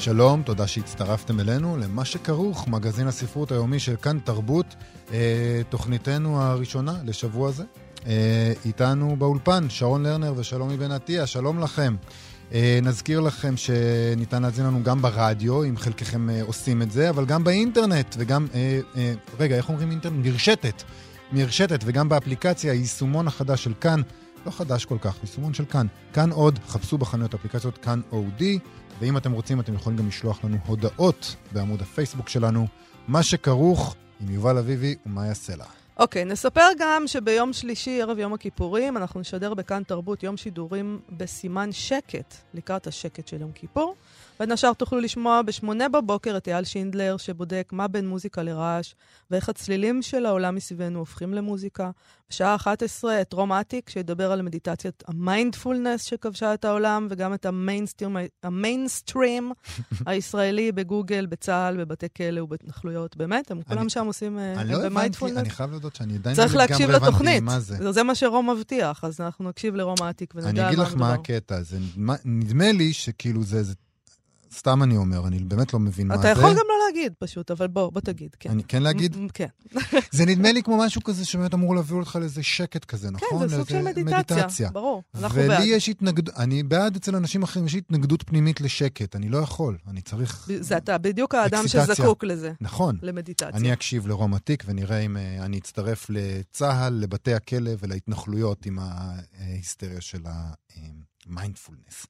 שלום, תודה שהצטרפתם אלינו למה שכרוך, מגזין הספרות היומי של כאן תרבות, אה, תוכניתנו הראשונה לשבוע זה. אה, איתנו באולפן שרון לרנר ושלומי בן עטיה, שלום לכם. אה, נזכיר לכם שניתן להזין לנו גם ברדיו, אם חלקכם עושים את זה, אבל גם באינטרנט וגם, רגע, איך אומרים אינטרנט? מרשתת. מרשתת וגם באפליקציה, היישומון החדש של כאן, לא חדש כל כך, יישומון של כאן. כאן עוד, חפשו בחנויות אפליקציות כאן אודי. ואם אתם רוצים, אתם יכולים גם לשלוח לנו הודעות בעמוד הפייסבוק שלנו, מה שכרוך עם יובל אביבי ומאיה סלע. אוקיי, okay, נספר גם שביום שלישי, ערב יום הכיפורים, אנחנו נשדר בכאן תרבות יום שידורים בסימן שקט, לקראת השקט של יום כיפור. בין השאר תוכלו לשמוע בשמונה בבוקר את אייל שינדלר, שבודק מה בין מוזיקה לרעש, ואיך הצלילים של העולם מסביבנו הופכים למוזיקה. בשעה 11 את רום אטיק, שידבר על מדיטציית המיינדפולנס שכבשה את העולם, וגם את המיינסטרים, המיינסטרים הישראלי בגוגל, בצה"ל, בבתי כלא ובהתנחלויות. באמת, הם כולם שם עושים במיינדפולנס. אני חייב להודות שאני עדיין לא לגמרי הבנתי מה זה. זה מה שרום מבטיח, אז אנחנו נקשיב לרום אטיק ונדע מה מדובר. אני אגיד לך מה הקטע, נדמה לי שכאילו זה סתם אני אומר, אני באמת לא מבין מה זה. אתה יכול גם לא להגיד פשוט, אבל בוא, בוא תגיד, כן. אני כן להגיד? כן. זה נדמה לי כמו משהו כזה שבאמת אמור להביא אותך לאיזה שקט כזה, נכון? כן, זה סוג של מדיטציה, ברור. אנחנו בעד. ולי יש התנגדות, אני בעד אצל אנשים אחרים, יש התנגדות פנימית לשקט, אני לא יכול, אני צריך... זה אתה בדיוק האדם שזקוק לזה. נכון. למדיטציה. אני אקשיב לרום עתיק ונראה אם אה, אני אצטרף לצה"ל, לבתי הכלא ולהתנחלויות עם ההיסטריה של המיינדפולנס.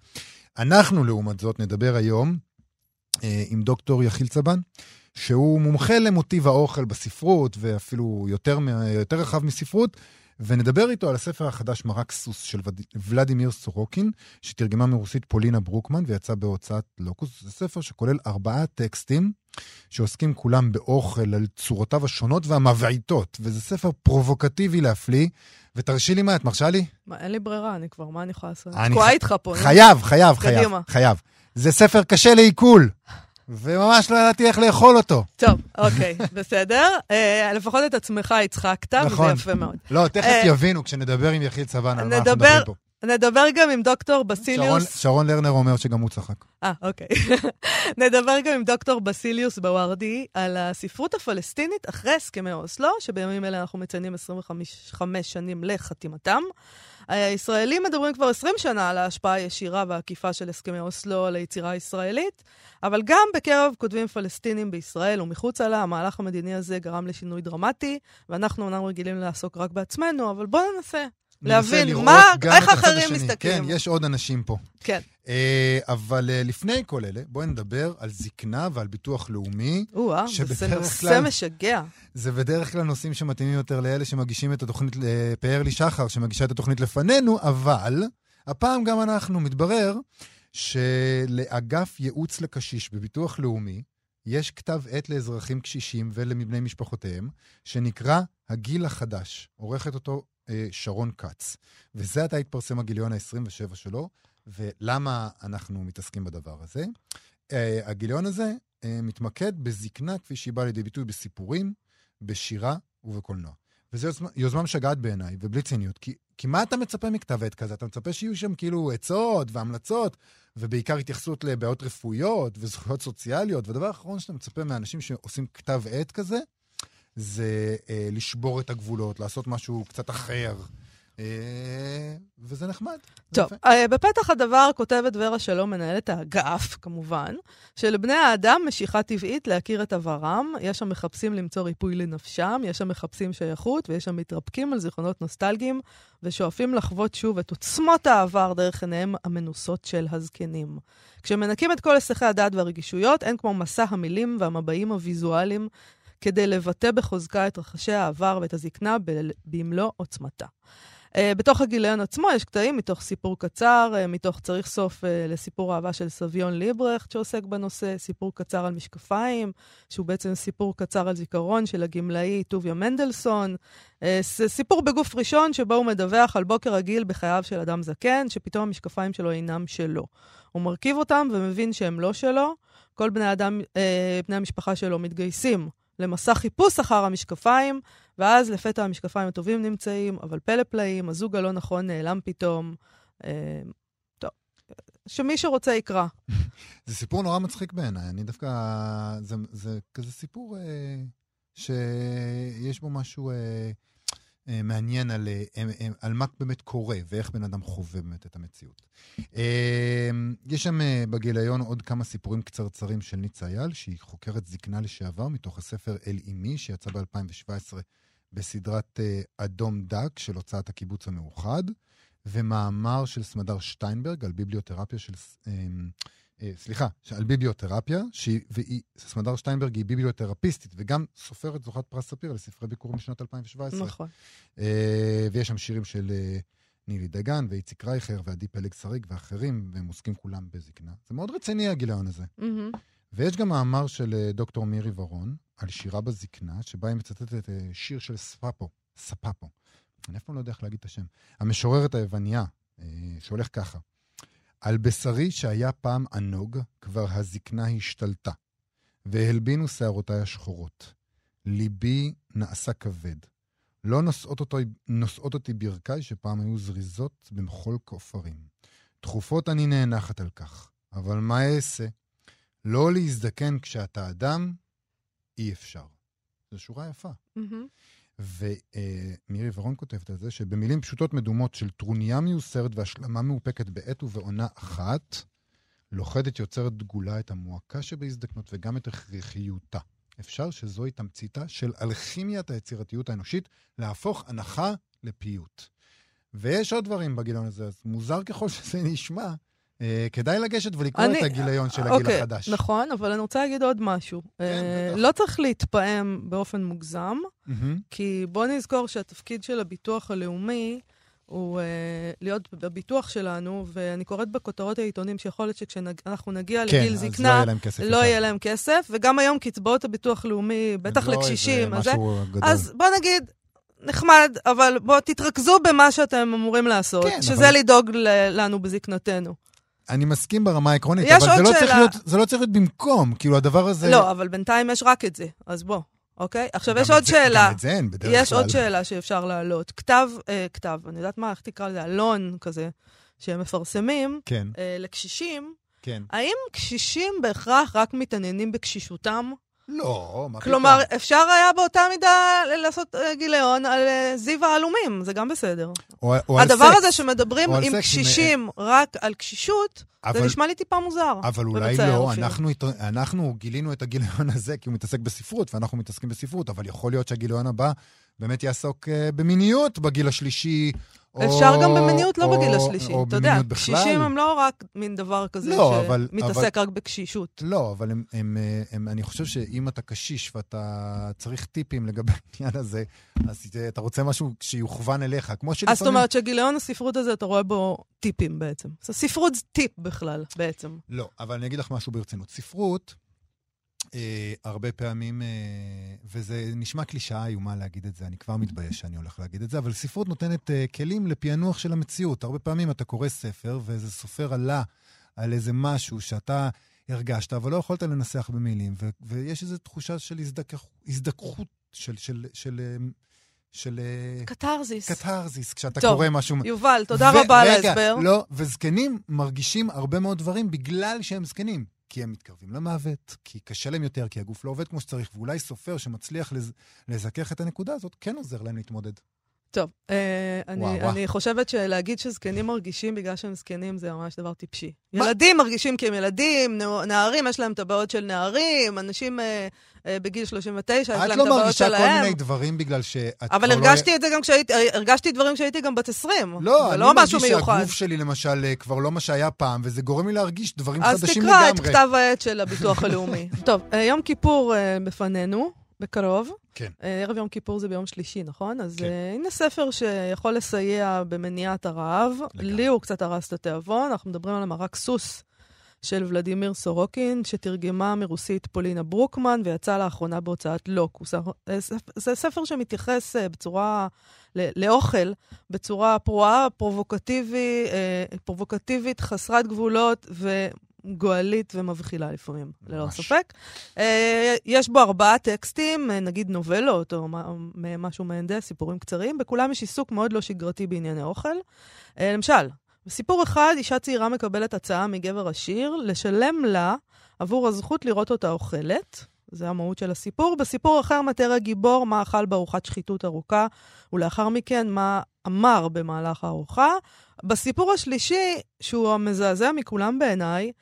אנחנו, לעומת זאת, נדבר היום אה, עם דוקטור יחיל צבן, שהוא מומחה למוטיב האוכל בספרות, ואפילו יותר, יותר רחב מספרות, ונדבר איתו על הספר החדש מרק סוס של ולדימיר סורוקין, שתרגמה מרוסית פולינה ברוקמן ויצא בהוצאת לוקוס. זה ספר שכולל ארבעה טקסטים שעוסקים כולם באוכל, על צורותיו השונות והמבעיתות, וזה ספר פרובוקטיבי להפליא. ותרשי לי מה, את מרשה לי? מה, אין לי ברירה, אני כבר, מה אני יכולה לעשות? אני תקועה איתך פה. חייב, חייב, חייב, חייב. זה ספר קשה לעיכול. וממש לא ידעתי איך לאכול אותו. טוב, אוקיי, בסדר. אה, לפחות את עצמך הצחקת, נכון. וזה יפה מאוד. לא, תכף אה, יבינו כשנדבר עם יחיד סבן על מה אנחנו מדברים פה. נדבר גם עם דוקטור בסיליוס. שרון, שרון לרנר אומר שגם הוא צחק. אה, אוקיי. נדבר גם עם דוקטור בסיליוס בווארדי על הספרות הפלסטינית אחרי הסכמי אוסלו, שבימים אלה אנחנו מציינים 25 שנים לחתימתם. הישראלים מדברים כבר 20 שנה על ההשפעה הישירה והעקיפה של הסכמי אוסלו על היצירה הישראלית, אבל גם בקרב כותבים פלסטינים בישראל ומחוצה לה, המהלך המדיני הזה גרם לשינוי דרמטי, ואנחנו אומנם רגילים לעסוק רק בעצמנו, אבל בואו ננסה. להבין מה, איך אחרים מסתכלים. כן, יש עוד אנשים פה. כן. Uh, אבל uh, לפני כל אלה, בואי נדבר על זקנה ועל ביטוח לאומי. או-אה, זה נושא משגע. זה בדרך כלל נושאים שמתאימים יותר לאלה שמגישים את התוכנית, לפאר לי שחר, שמגישה את התוכנית לפנינו, אבל הפעם גם אנחנו. מתברר שלאגף ייעוץ לקשיש בביטוח לאומי, יש כתב עת לאזרחים קשישים ולבני משפחותיהם, שנקרא הגיל החדש. עורכת אותו אה, שרון כץ. וזה עתה התפרסם הגיליון ה-27 שלו, ולמה אנחנו מתעסקים בדבר הזה? אה, הגיליון הזה אה, מתמקד בזקנה, כפי שהיא באה לידי ביטוי בסיפורים, בשירה ובקולנוע. וזו יוזמה, יוזמה משגעת בעיניי, ובלי ציניות. כי, כי מה אתה מצפה מכתב עת כזה? אתה מצפה שיהיו שם כאילו עצות והמלצות, ובעיקר התייחסות לבעיות רפואיות וזכויות סוציאליות, והדבר האחרון שאתה מצפה מאנשים שעושים כתב עת כזה, זה אה, לשבור את הגבולות, לעשות משהו קצת אחר. אה, וזה נחמד. טוב, אה, בפתח הדבר כותבת ורה שלום, מנהלת האגף, כמובן, שלבני האדם משיכה טבעית להכיר את עברם. יש שם מחפשים למצוא ריפוי לנפשם, יש שם מחפשים שייכות, ויש שם מתרפקים על זיכרונות נוסטלגיים, ושואפים לחוות שוב את עוצמות העבר דרך עיניהם המנוסות של הזקנים. כשמנקים את כל היסחי הדעת והרגישויות, אין כמו מסע המילים והמבעים הוויזואליים כדי לבטא בחוזקה את רחשי העבר ואת הזקנה במלוא עוצמתה. Uh, בתוך הגיליון עצמו יש קטעים מתוך סיפור קצר, uh, מתוך צריך סוף uh, לסיפור אהבה של סביון ליברכט שעוסק בנושא, סיפור קצר על משקפיים, שהוא בעצם סיפור קצר על זיכרון של הגמלאי טוביה מנדלסון, סיפור בגוף ראשון שבו הוא מדווח על בוקר רגיל בחייו של אדם זקן, שפתאום המשקפיים שלו אינם שלו. הוא מרכיב אותם ומבין שהם לא שלו. כל בני, אדם, בני המשפחה שלו מתגייסים למסע חיפוש אחר המשקפיים, ואז לפתע המשקפיים הטובים נמצאים, אבל פלא פלאים, הזוג הלא נכון נעלם פתאום. אה, שמי שרוצה יקרא. זה סיפור נורא מצחיק בעיניי. אני דווקא... זה, זה כזה סיפור אה, שיש בו משהו... אה, אה, מעניין על, אה, אה, על מה באמת קורה ואיך בן אדם חווה באמת את המציאות. יש שם בגיליון עוד כמה סיפורים קצרצרים של ניצה אייל, שהיא חוקרת זקנה לשעבר, מתוך הספר אל אימי, שיצא ב-2017 בסדרת אדום דק של הוצאת הקיבוץ המאוחד, ומאמר של סמדר שטיינברג על ביבליותרפיה של... אה, סליחה, על ביבליותרפיה, שהיא, סמדר שטיינברג היא ביבליותרפיסטית, וגם סופרת זוכת פרס ספיר לספרי ביקורים משנת 2017. נכון. אה, ויש שם שירים של אה, נילי דגן ואיציק רייכר ועדי פלג שריג ואחרים, והם עוסקים כולם בזקנה. זה מאוד רציני הגיליון הזה. Mm-hmm. ויש גם מאמר של דוקטור מירי ורון על שירה בזקנה, שבה היא מצטטת שיר של ספאפו, ספאפו. אני אף פעם לא יודע איך להגיד את השם. המשוררת היווניה, שהולך ככה. על בשרי שהיה פעם ענוג, כבר הזקנה השתלטה, והלבינו שערותיי השחורות. ליבי נעשה כבד. לא נושאות, אותו, נושאות אותי ברכיי שפעם היו זריזות במחול כופרים. תכופות אני נאנחת על כך, אבל מה אעשה? לא להזדקן כשאתה אדם, אי אפשר. זו שורה יפה. Mm-hmm. ומירי ורון כותבת על זה שבמילים פשוטות מדומות של טרוניה מיוסרת והשלמה מאופקת בעת ובעונה אחת, לוכדת יוצרת דגולה את המועקה שבהזדקנות וגם את הכרחיותה. אפשר שזוהי תמציתה של אלכימיית היצירתיות האנושית, להפוך הנחה לפיוט. ויש עוד דברים בגיליון הזה, אז מוזר ככל שזה נשמע, כדאי לגשת ולקרוא אני, את הגיליון של הגיל אוקיי, החדש. נכון, אבל אני רוצה להגיד עוד משהו. כן, אה. לא צריך להתפעם באופן מוגזם, Mm-hmm. כי בוא נזכור שהתפקיד של הביטוח הלאומי הוא אה, להיות בביטוח שלנו, ואני קוראת בכותרות העיתונים שיכול להיות שכשאנחנו נגיע כן, לגיל לא זקנה, יהיה להם לא. יהיה להם כסף, וגם היום קצבאות הביטוח הלאומי, בטח לא לקשישים, אז. אז בוא נגיד, נחמד, אבל בואו תתרכזו במה שאתם אמורים לעשות, כן, שזה אבל- לדאוג לנו בזקנתנו. אני מסכים ברמה העקרונית, אבל זה לא, צריך שאלה. להיות, זה לא צריך להיות במקום, כאילו הדבר הזה... לא, אבל בינתיים יש רק את זה, אז בוא, אוקיי? עכשיו, יש עוד זה- שאלה. גם את זה אין בדרך יש כלל. עוד שאלה שאפשר להעלות. כתב, אה, כתב, אני יודעת מה, איך תקרא לזה, אלון כזה, שהם מפרסמים כן, אה, לקשישים. כן. האם קשישים בהכרח רק מתעניינים בקשישותם? לא, מה כלומר, פתאום? אפשר היה באותה מידה לעשות אה, גיליון על אה, זיו העלומים, זה גם בסדר. או, או על הדבר סקס. הזה שמדברים על עם סקס, קשישים רק על קשישות, זה אבל- נשמע לי טיפה מוזר. אבל אולי לא. אנחנו, אנחנו גילינו את הגיליון הזה כי הוא מתעסק בספרות, ואנחנו מתעסקים בספרות, אבל יכול להיות שהגיליון הבא באמת יעסוק אה, במיניות בגיל השלישי, או... אפשר גם במיניות, לא או- בגיל השלישי. או אתה יודע, בכלל. קשישים הם לא רק מין דבר כזה לא, אבל- שמתעסק רק בקשישות. לא, אבל הם, הם, אה, הם, אני חושב שאם אתה קשיש ואתה צריך טיפים לגבי העניין הזה, אז אתה רוצה משהו שיוכוון אליך, כמו שלפעמים... אז זאת אומרת שגיליון הספרות הזה, אתה רואה בו טיפים בעצם. ספרות זה טיפ בכלל, בעצם. לא, אבל אני אגיד לך משהו ברצינות. ספרות, אה, הרבה פעמים, אה, וזה נשמע קלישאה איומה להגיד את זה, אני כבר מתבייש שאני הולך להגיד את זה, אבל ספרות נותנת אה, כלים לפענוח של המציאות. הרבה פעמים אתה קורא ספר, ואיזה סופר עלה על איזה משהו שאתה הרגשת, אבל לא יכולת לנסח במילים, ו- ויש איזו תחושה של הזדכך, הזדככות, של... של, של, של אה, קתרזיס. קתרזיס, כשאתה טוב, קורא משהו... יובל, תודה ו- רבה על ההסבר. לא, וזקנים מרגישים הרבה מאוד דברים בגלל שהם זקנים. כי הם מתקרבים למוות, כי קשה להם יותר, כי הגוף לא עובד כמו שצריך, ואולי סופר שמצליח לז... לזכך את הנקודה הזאת, כן עוזר להם להתמודד. טוב, אה, אני, וואו, וואו. אני חושבת שלהגיד שזקנים מרגישים בגלל שהם זקנים זה ממש דבר טיפשי. מה? ילדים מרגישים כי הם ילדים, נע- נערים יש להם טבעות של נערים, אנשים אה, אה, בגיל 39 יש את להם לא טבעות מרגישה כל שלהם. מיני דברים בגלל שאת אבל כבר הרגשתי את זה גם כשהייתי, הרגשתי דברים כשהייתי גם בת 20. לא... זה אני לא מרגיש. שהגוף שלי למשל אה, כבר לא מה שהיה פעם, וזה גורם לי להרגיש דברים אז חדשים תקרא לגמרי. את כתב העת של הביטוח הלאומי. טוב, אה, יום כיפור בפנינו, בקרוב. כן. אה, ערב יום כיפור זה ביום שלישי, נכון? אז כן. אה, הנה ספר שיכול לסייע במניעת הרעב. לגמרי. לי הוא קצת הרס את התיאבון. אנחנו מדברים על המרק סוס של ולדימיר סורוקין, שתרגמה מרוסית פולינה ברוקמן, ויצא לאחרונה בהוצאת לוקוס. אה, זה ספר שמתייחס בצורה, לאוכל, בצורה פרועה, פרובוקטיבי, פרובוקטיבית, חסרת גבולות, וגואלית ומבחילה לפעמים, ללא ממש. ספק. אה, יש בו ארבעה טקסטים, אה, נגיד נובלות או מה- מ- משהו מהנדס, סיפורים קצרים, בכולם יש עיסוק מאוד לא שגרתי בענייני אוכל. אה, למשל, בסיפור אחד, אישה צעירה מקבלת הצעה מגבר עשיר לשלם לה עבור הזכות לראות אותה אוכלת. זה המהות של הסיפור. בסיפור אחר מתאר הגיבור מה אכל בארוחת שחיתות ארוכה, ולאחר מכן מה אמר במהלך הארוחה. בסיפור השלישי, שהוא המזעזע מכולם בעיניי, אה,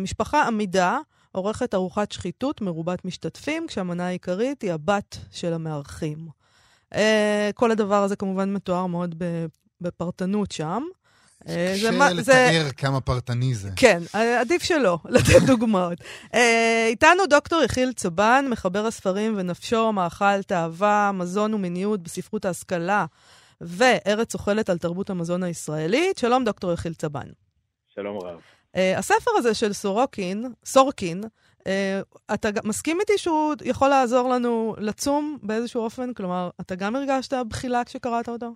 משפחה עמידה עורכת ארוחת שחיתות מרובת משתתפים, כשהמנה העיקרית היא הבת של המארחים. אה, כל הדבר הזה כמובן מתואר מאוד ב- בפרטנות שם. אה, זה מה- קשה זה- לתאר כמה פרטני זה. כן, אה, עדיף שלא, לתת דוגמאות. אה, איתנו דוקטור יחיל צבן, מחבר הספרים ונפשו, מאכל, תאווה, מזון ומיניות בספרות ההשכלה, וארץ אוכלת על תרבות המזון הישראלית. שלום, דוקטור יחיל צבן. שלום רב. אה, הספר הזה של סורוקין, סורקין, אה, אתה מסכים איתי שהוא יכול לעזור לנו לצום באיזשהו אופן? כלומר, אתה גם הרגשת בחילה כשקראת אותו?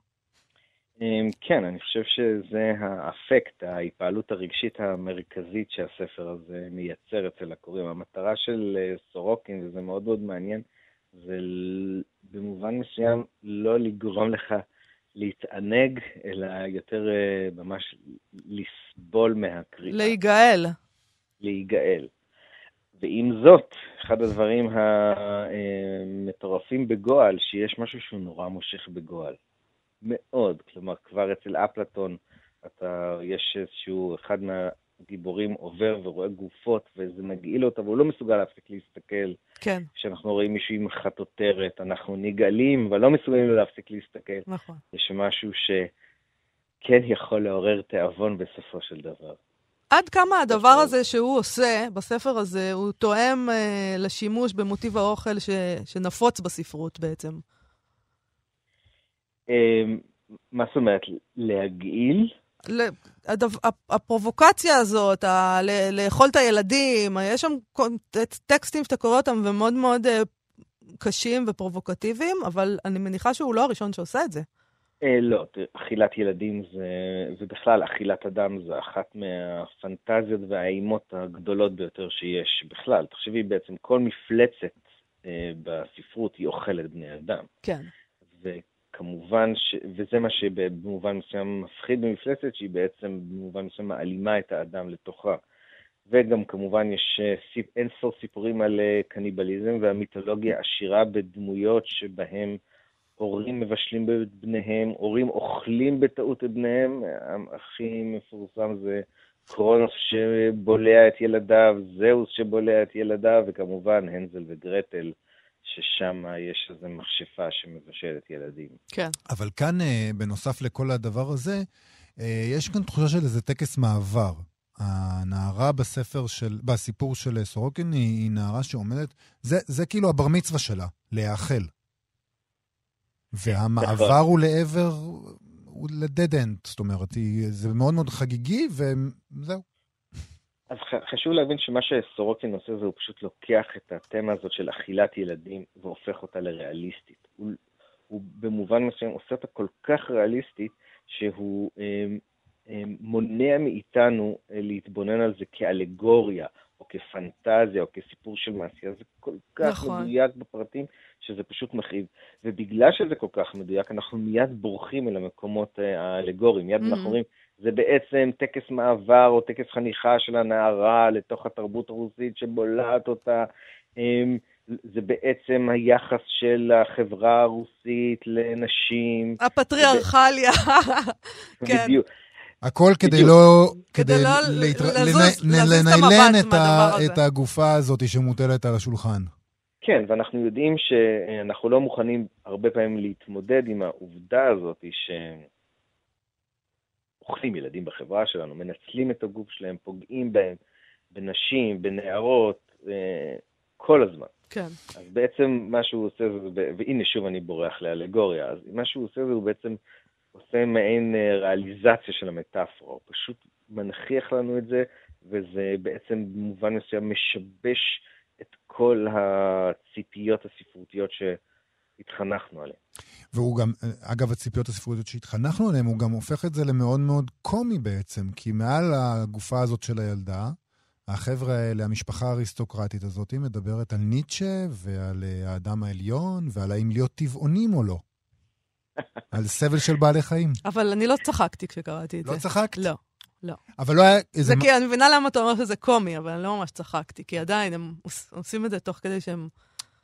אמ, כן, אני חושב שזה האפקט, ההתפעלות הרגשית המרכזית שהספר הזה מייצר אצל הקוראים. המטרה של אה, סורוקין, וזה מאוד מאוד מעניין, זה במובן מסוים לא לגרום לך להתענג, אלא יותר אה, ממש לסבול מהקריאה. להיגאל. להיגאל. ועם זאת, אחד הדברים המטורפים בגועל, שיש משהו שהוא נורא מושך בגועל. מאוד. כלומר, כבר אצל אפלטון, אתה, יש איזשהו, אחד מהגיבורים עובר ורואה גופות, וזה מגעיל אותו, והוא לא מסוגל להפסיק להסתכל. כן, כשאנחנו רואים מישהו עם חטוטרת, אנחנו נגעלים, אבל לא מסוגלים להפסיק להסתכל. נכון. יש משהו שכן יכול לעורר תיאבון בסופו של דבר. עד כמה הדבר הזה שהוא עושה בספר הזה, הוא תואם אה, לשימוש במוטיב האוכל ש, שנפוץ בספרות בעצם? אמ, מה זאת אומרת? להגעיל? הפרובוקציה הזאת, ה, לאכול את הילדים, יש שם טקסטים שאתה קורא אותם ומאוד מאוד אה, קשים ופרובוקטיביים, אבל אני מניחה שהוא לא הראשון שעושה את זה. אה, לא, אכילת ילדים זה, ובכלל אכילת אדם זה אחת מהפנטזיות והאימות הגדולות ביותר שיש בכלל. תחשבי בעצם, כל מפלצת אה, בספרות היא אוכלת בני אדם. כן. וכמובן, ש... וזה מה שבמובן מסוים מפחיד במפלצת, שהיא בעצם במובן מסוים מעלימה את האדם לתוכה. וגם כמובן יש אה. אין ספור סיפורים על אה, קניבליזם, והמיתולוגיה עשירה בדמויות שבהם הורים מבשלים את בניהם, הורים אוכלים בטעות את בניהם. הכי מפורסם זה קרונוס שבולע את ילדיו, זהוס שבולע את ילדיו, וכמובן הנזל וגרטל, ששם יש איזו מכשפה שמבשלת ילדים. כן. אבל כאן, אה, בנוסף לכל הדבר הזה, אה, יש כאן תחושה של איזה טקס מעבר. הנערה בספר של, בסיפור של סורוקין היא, היא נערה שעומדת, זה, זה כאילו הבר מצווה שלה, להיאכל. והמעבר הוא לעבר, הוא ל-dead end, זאת אומרת, היא, זה מאוד מאוד חגיגי, וזהו. אז חשוב להבין שמה שסורוקין עושה זה הוא פשוט לוקח את התמה הזאת של אכילת ילדים והופך אותה לריאליסטית. הוא, הוא במובן מסוים עושה אותה כל כך ריאליסטית, שהוא אה, אה, מונע מאיתנו אה, להתבונן על זה כאלגוריה, או כפנטזיה, או כסיפור של מעשייה. זה כל כך נכון. מדויק בפרטים, שזה פשוט מכאיב. ובגלל שזה כל כך מדויק, אנחנו מיד בורחים אל המקומות אה, האלגוריים. מיד Mhm. אנחנו אומרים, זה בעצם טקס מעבר או טקס חניכה של הנערה לתוך התרבות הרוסית שבולעת אותה. אמ, זה בעצם היחס של החברה הרוסית לנשים. הפטריארכליה. כן. בדיוק. הכל כדי. לא... כדי לא להתר- לזוז- לנ- לזוז את לניילן המבט את ה- מהדבר הזה. את הגופה הזאת שמוטלת על השולחן. כן, ואנחנו יודעים שאנחנו לא מוכנים הרבה פעמים להתמודד עם העובדה הזאת שאוכלים ילדים בחברה שלנו, מנצלים את הגוף שלהם, פוגעים בהם, בנשים, בנערות, אה, כל הזמן. כן. אז בעצם מה שהוא עושה זה, והנה שוב אני בורח לאלגוריה, אז מה שהוא עושה זה הוא בעצם עושה מעין אה, ריאליזציה של המטאפורה, הוא פשוט מנכיח לנו את זה, וזה בעצם במובן מסוים משבש את כל הציפיות הספרותיות שהתחנכנו עליהן. והוא גם, אגב, הציפיות הספרותיות שהתחנכנו עליהן, הוא גם הופך את זה למאוד מאוד קומי בעצם, כי מעל הגופה הזאת של הילדה, החבר'ה האלה, המשפחה האריסטוקרטית הזאת, מדברת על ניטשה ועל אה, האדם העליון ועל האם להיות טבעונים או לא. על סבל של בעלי חיים. אבל אני לא צחקתי כשקראתי את לא זה. צחקת? לא, לא. אבל לא היה זה כי אני מבינה למה אתה אומר שזה קומי, אבל אני לא ממש צחקתי, כי עדיין הם עוש- עושים את זה תוך כדי שהם...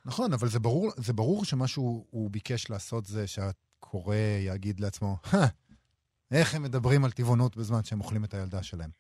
נכון, אבל זה ברור, זה ברור שמה שהוא הוא ביקש לעשות זה שהקורא יגיד לעצמו, "הא, איך הם מדברים על טבעונות בזמן שהם אוכלים את הילדה שלהם.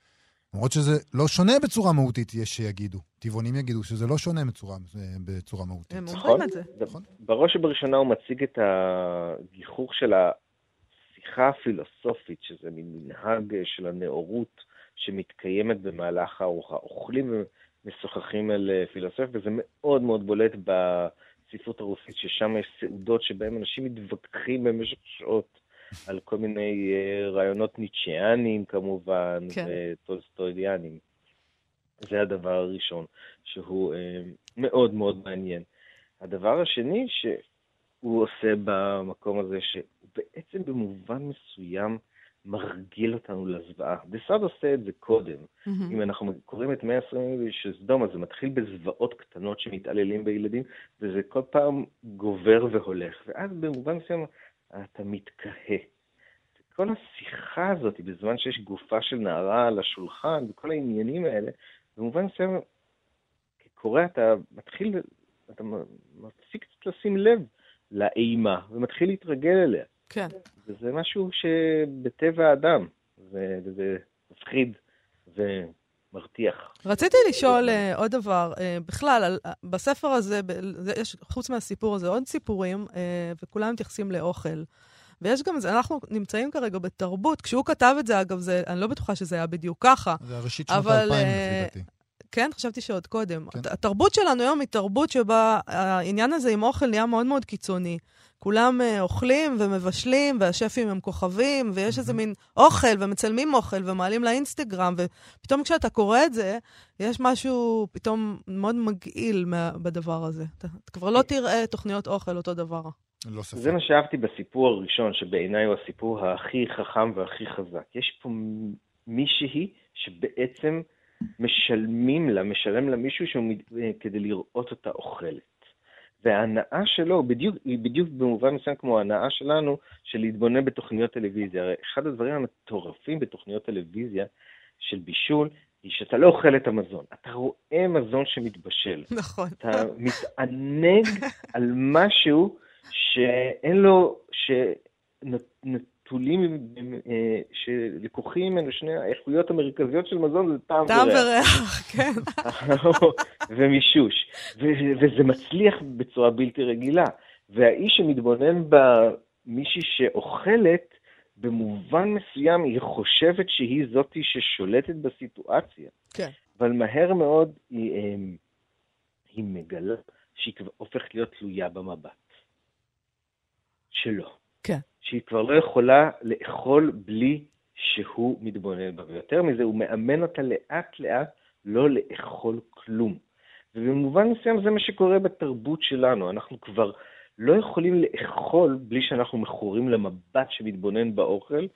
למרות שזה לא שונה בצורה מהותית, יש שיגידו. טבעונים יגידו שזה לא שונה בצורה, בצורה מהותית. הם נכון? אומרים את זה. נכון. בראש ובראשונה הוא מציג את הגיחוך של השיחה הפילוסופית, שזה מין מנהג של הנאורות שמתקיימת במהלך הארוחה. אוכלים ומשוחחים על אה, פילוסופיה, וזה מאוד מאוד בולט בספרות הרוסית, ששם יש סעודות שבהן אנשים מתווכחים במשך שעות על כל מיני אה, רעיונות ניטשיאניים כמובן, כן. וטולסטוידיאניים. זה הדבר הראשון, שהוא אה, מאוד מאוד מעניין. הדבר השני שהוא עושה במקום הזה, שהוא בעצם במובן מסוים מרגיל אותנו לזוועה. דסאד עושה את זה קודם. מהמם. אם אנחנו קוראים את 120 ימים של סדום, אז זה מתחיל בזוועות קטנות שמתעללים בילדים, וזה כל פעם גובר והולך. ואז במובן מסוים אתה מתקהה. כל השיחה הזאת, בזמן שיש גופה של נערה על השולחן, וכל העניינים האלה, במובן מסוים, כקורא אתה מתחיל, אתה מפסיק קצת לשים לב לאימה, ומתחיל להתרגל אליה. כן. וזה משהו שבטבע האדם, זה, וזה מפחיד ומרתיח. רציתי לשאול אה, עוד דבר, אה, בכלל, על, אה, בספר הזה, ב, זה, יש, חוץ מהסיפור הזה, עוד סיפורים, אה, וכולם מתייחסים לאוכל. ויש גם, זה, אנחנו נמצאים כרגע בתרבות, כשהוא כתב את זה, אגב, זה, אני לא בטוחה שזה היה בדיוק ככה. זה הראשית שנות אבל, 2000 אה, לפי דעתי. כן, חשבתי שעוד קודם. כן. הת- התרבות שלנו היום היא תרבות שבה העניין הזה עם אוכל נהיה מאוד מאוד קיצוני. כולם אה, אוכלים ומבשלים, והשפים הם כוכבים, ויש איזה מין אוכל, ומצלמים אוכל, ומעלים לאינסטגרם, ופתאום כשאתה קורא את זה, יש משהו פתאום מאוד מגעיל מה, בדבר הזה. אתה, אתה כבר לא תראה תוכניות אוכל אותו דבר. לא ספק. זה מה שאהבתי בסיפור הראשון, שבעיניי הוא הסיפור הכי חכם והכי חזק. יש פה מישהי שבעצם משלמים לה, משלם לה מישהו שהוא, אה, כדי לראות אותה אוכלת. וההנאה שלו בדיוק, היא בדיוק במובן מסוים כמו ההנאה שלנו של להתבונן בתוכניות טלוויזיה. הרי אחד הדברים המטורפים בתוכניות טלוויזיה של בישול, היא שאתה לא אוכל את המזון, אתה רואה מזון שמתבשל. נכון. אתה מתענג על משהו שאין לו, שנטולים, אה, שלקוחים ממנו שני האיכויות המרכזיות של מזון, זה טעם טעם וריח. וריח, כן. ומישוש. וזה מצליח בצורה בלתי רגילה. והאיש שמתבונן במישהי שאוכלת, במובן מסוים היא חושבת שהיא זאתי ששולטת בסיטואציה. כן. אבל מהר מאוד היא, אמ, היא מגלה שהיא הופכת להיות תלויה במבט שלו. כן. שהיא כבר לא יכולה לאכול בלי שהוא מתבונן בה. ויותר מזה, הוא מאמן אותה לאט לאט לא לאכול כלום. ובמובן מסוים זה מה שקורה בתרבות שלנו. אנחנו כבר לא יכולים לאכול בלי שאנחנו מכורים למבט שמתבונן באוכל,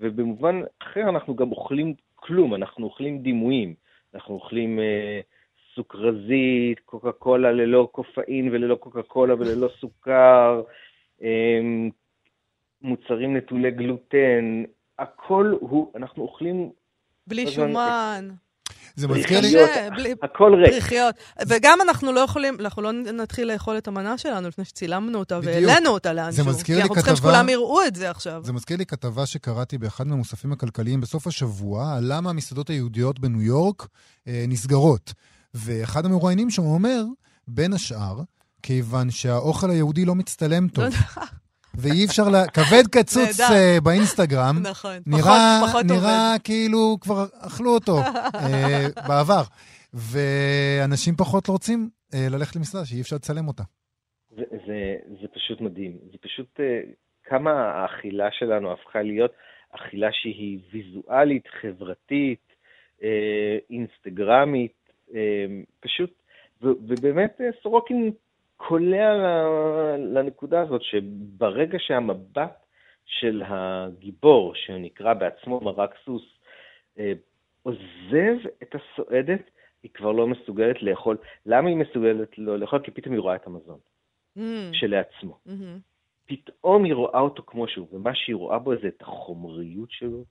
ובמובן אחר אנחנו גם אוכלים כלום, אנחנו אוכלים דימויים. אנחנו אוכלים אה, סוכרזית, קוקה קולה ללא קופאין וללא קוקה קולה וללא סוכר, אה, מוצרים נטולי גלוטן, הכל הוא, אנחנו אוכלים בלי שומן. זה מזכיר לי... בלי- הכל ריק. פריחיות. וגם אנחנו לא יכולים, אנחנו לא נתחיל לאכול את המנה שלנו לפני שצילמנו אותה. והעלינו אותה לאנשהו. מזכיר לי כי אנחנו צריכים כתבה- שכולם יראו את זה עכשיו. זה מזכיר לי כתבה שקראתי באחד מהמוספים הכלכליים בסוף השבוע, על למה המסעדות היהודיות בניו יורק אה, נסגרות. ואחד המרואיינים שם אומר, בין השאר, כיוון שהאוכל היהודי לא מצטלם טוב, לא ואי אפשר, לה... כבד קצוץ. אה, באינסטגרם, נכון. נראה, פחות- פחות נראה עובד. כאילו כבר אכלו אותו אה, בעבר. ואנשים פחות רוצים אה, ללכת למסעדה שאי אפשר לצלם אותה. זה, זה, זה פשוט מדהים. זה פשוט אה, כמה האכילה שלנו הפכה להיות אכילה שהיא ויזואלית, חברתית, אה, אינסטגרמית, אה, פשוט, ו, ובאמת אה, סורוקין קולע לנקודה הזאת, שברגע שהמבט של הגיבור, שנקרא בעצמו מרק סוס, אה, עוזב את הסועדת, היא כבר לא מסוגלת לאכול. למה היא מסוגלת לא לאכול? כי פתאום היא רואה את המזון mm. שלעצמו. Mm-hmm. פתאום היא רואה אותו כמו שהוא, ומה שהיא רואה בו זה את החומריות שלו,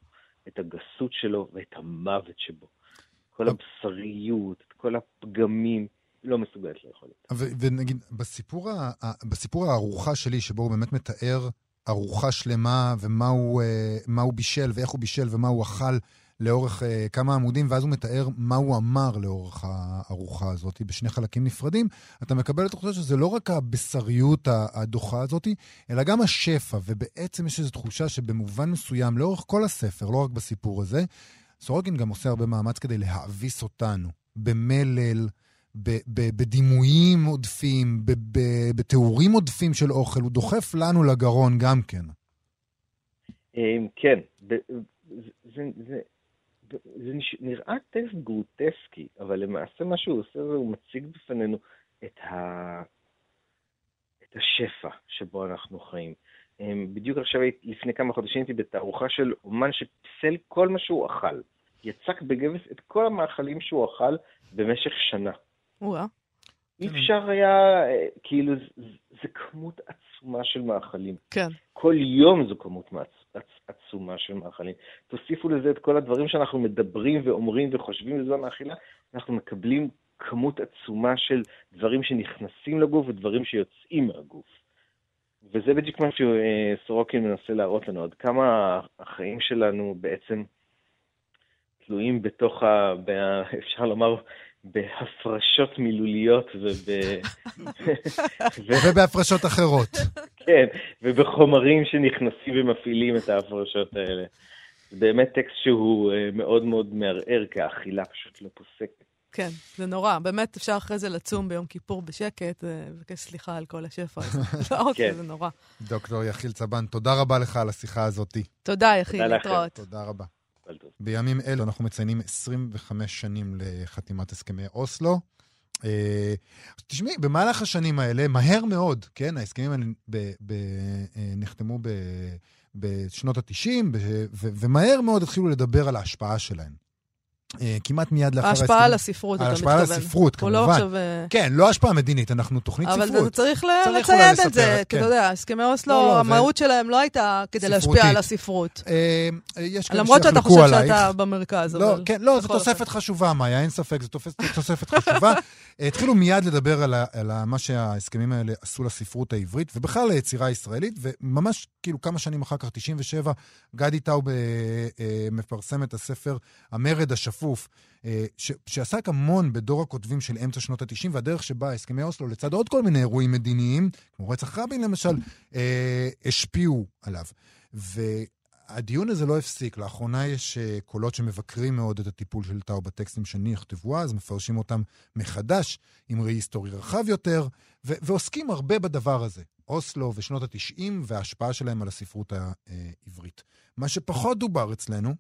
את הגסות שלו ואת המוות שבו. כל הבשריות, את כל הפגמים. לא מסוגלת לאכול אותה. ונגיד, בסיפור, בסיפור הארוחה שלי, שבו הוא באמת מתאר ארוחה שלמה, ומה הוא, אה, הוא בישל, ואיך הוא בישל, ומה הוא אכל לאורך uh, כמה עמודים, ואז הוא מתאר מה הוא אמר לאורך הארוחה הזאת, בשני חלקים נפרדים, אתה מקבל את התחושה שזה לא רק הבשריות הדוחה הזאת, אלא גם השפע, ובעצם יש איזו תחושה שבמובן מסוים, לאורך כל הספר, לא רק בסיפור הזה, סורוקין גם עושה הרבה מאמץ כדי להאביס אותנו, במלל, בדימויים עודפים, בתיאורים עודפים של אוכל, הוא דוחף לנו לגרון גם כן. אמ, כן, זה, נראה טקסט גרוטסקי, אבל למעשה מה שהוא עושה זה הוא מציג בפנינו את, השפע שבו אנחנו חיים. אמ, בדיוק עכשיו, לפני כמה חודשים הייתי בתערוכה של אומן שפסל כל מה שהוא אכל. יצק בגבס את כל המאכלים שהוא אכל במשך שנה. וואו. אי אפשר היה, אה, כאילו, זה כמות עצומה של מאכלים. כן. כל יום זו כמות עצומה של מאכלים. תוסיפו לזה את כל הדברים שאנחנו מדברים ואומרים וחושבים בזמן האכילה, אנחנו מקבלים כמות עצומה של דברים שנכנסים לגוף ודברים שיוצאים מהגוף. וזה בדיוק מה שסורוקין מנסה להראות לנו, עד כמה החיים שלנו בעצם תלויים בתוך, ה... אפשר לומר, בהפרשות מילוליות וב... ובהפרשות אחרות. כן, ובחומרים שנכנסים ומפעילים את ההפרשות האלה. זה באמת טקסט שהוא אה, מאוד מאוד מערער, כי האכילה פשוט לא פוסקת. כן, זה נורא. באמת אפשר אחרי זה לצום ביום כיפור בשקט, ולבקש אה, סליחה על כל השפע הזה. לא, כן. זה נורא. דוקטור יחיל צבן, תודה רבה לך על השיחה הזאת. תודה, יחיל, להתראות. תודה רבה. בימים אלו אנחנו מציינים 25 שנים לחתימת הסכמי אוסלו. אה, תשמעי, במהלך השנים האלה, מהר מאוד, כן, ההסכמים האלה ב, ב, אה, נחתמו ב, בשנות ה-90, ומהר מאוד התחילו לדבר על ההשפעה שלהם. אה, כמעט מיד לאחר ההסכם. ההשפעה על הספרות, אתה מתכוון. ההשפעה על הספרות, כמובן. לא עכשיו... אה, כן, לא השפעה מדינית, אנחנו תוכנית אבל ספרות. אבל צריך לציין את זה, כי אתה יודע, הסכמי אוסלו, לא, לא, המהות שלהם לא הייתה כדי להשפיע על הספרות. אה, למרות שאתה חושב שאתה במרכז, לא, כן, לא, זו תוספת חשובה, מאיה, אין ספק, זו תוספת חשובה. התחילו מיד לדבר על מה שההסכמים האלה עשו לספרות העברית, ובכלל ליצירה הישראלית, וממש כאילו כמה שנים אחר כך, 97, גדי טאוב מפרסם את הספר המרד השפוט. צפוף, אה, ש, שעסק המון בדור הכותבים של אמצע שנות ה-90, והדרך שבה הסכמי אוסלו, לצד עוד כל מיני אירועים מדיניים, כמו רצח רבין למשל, אה, השפיעו עליו. והדיון הזה לא הפסיק. לאחרונה יש אה, קולות שמבקרים מאוד את הטיפול של טאו בטקסטים שנכתבו אז, מפרשים אותם מחדש, עם ראי היסטורי רחב יותר, ו- ועוסקים הרבה בדבר הזה. אוסלו ושנות ה-90 וההשפעה שלהם על הספרות העברית. מה שפחות דובר אצלנו,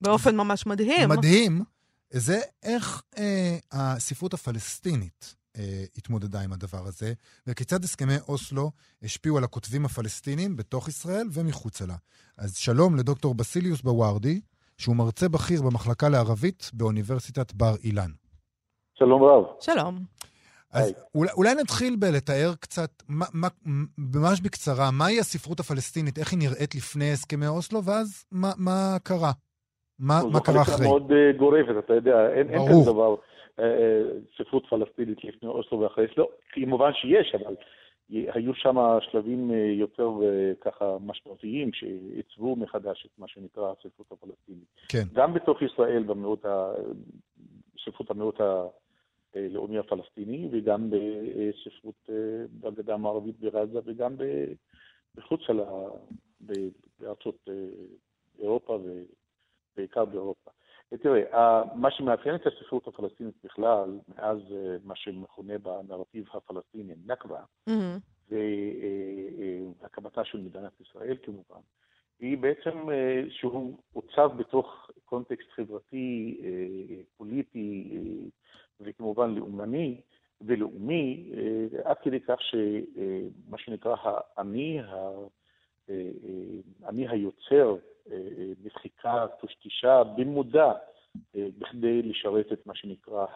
באופן ממש מדהים. מדהים, זה איך אה, הספרות הפלסטינית אה, התמודדה עם הדבר הזה, וכיצד הסכמי אוסלו השפיעו על הכותבים הפלסטינים בתוך ישראל ומחוצה לה. אז שלום לדוקטור בסיליוס בווארדי, שהוא מרצה בכיר במחלקה לערבית באוניברסיטת בר אילן. שלום רב. שלום. אז אולי, אולי נתחיל בלתאר קצת, מה, מה, ממש בקצרה, מהי הספרות הפלסטינית, איך היא נראית לפני הסכמי אוסלו, ואז מה, מה קרה? מה, מה קרה אחרי? זו חלקה מאוד uh, גורפת, אתה יודע, אין, אין כזה דבר ספרות פלסטינית לפני אוסלו ואחרי אוסלו, כמובן שיש, אבל היו שם שלבים uh, יותר uh, ככה משמעותיים שעיצבו מחדש את מה שנקרא הספרות הפלסטינית. כן. גם בתוך ישראל, במיעוט ה... ספרות המיעוט הלאומי הפלסטיני, וגם בספרות בגדה המערבית בעזה, וגם בחוץ על ה... בארצות אירופה ו... בעיקר באירופה. תראה, מה שמאפיין את הספרות הפלסטינית בכלל, מאז מה שמכונה בנרטיב הפלסטיני נכבה, mm-hmm. והקמתה של מדינת ישראל כמובן, היא בעצם שהוא עוצב בתוך קונטקסט חברתי, פוליטי וכמובן לאומני ולאומי, עד כדי כך שמה שנקרא האני, אני היוצר, מחיקה, טושטישה, במודע, בכדי לשרת את מה שנקרא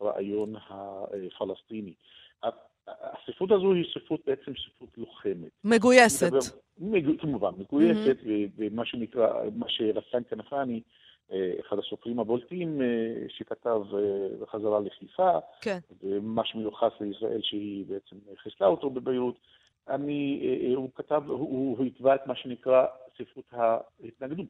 הרעיון הפלסטיני. הספרות הזו היא ספרות בעצם ספרות לוחמת. מגויסת. מדבר, כמובן, מגויסת, mm-hmm. ומה שנקרא, מה שרסן כנפני, אחד הסופרים הבולטים שכתב בחזרה לחיפה, כן. ומה שמיוחס לישראל שהיא בעצם חיסלה אותו בביירות, אני, הוא כתב, הוא, הוא התווה את מה שנקרא ספרות ההתנגדות.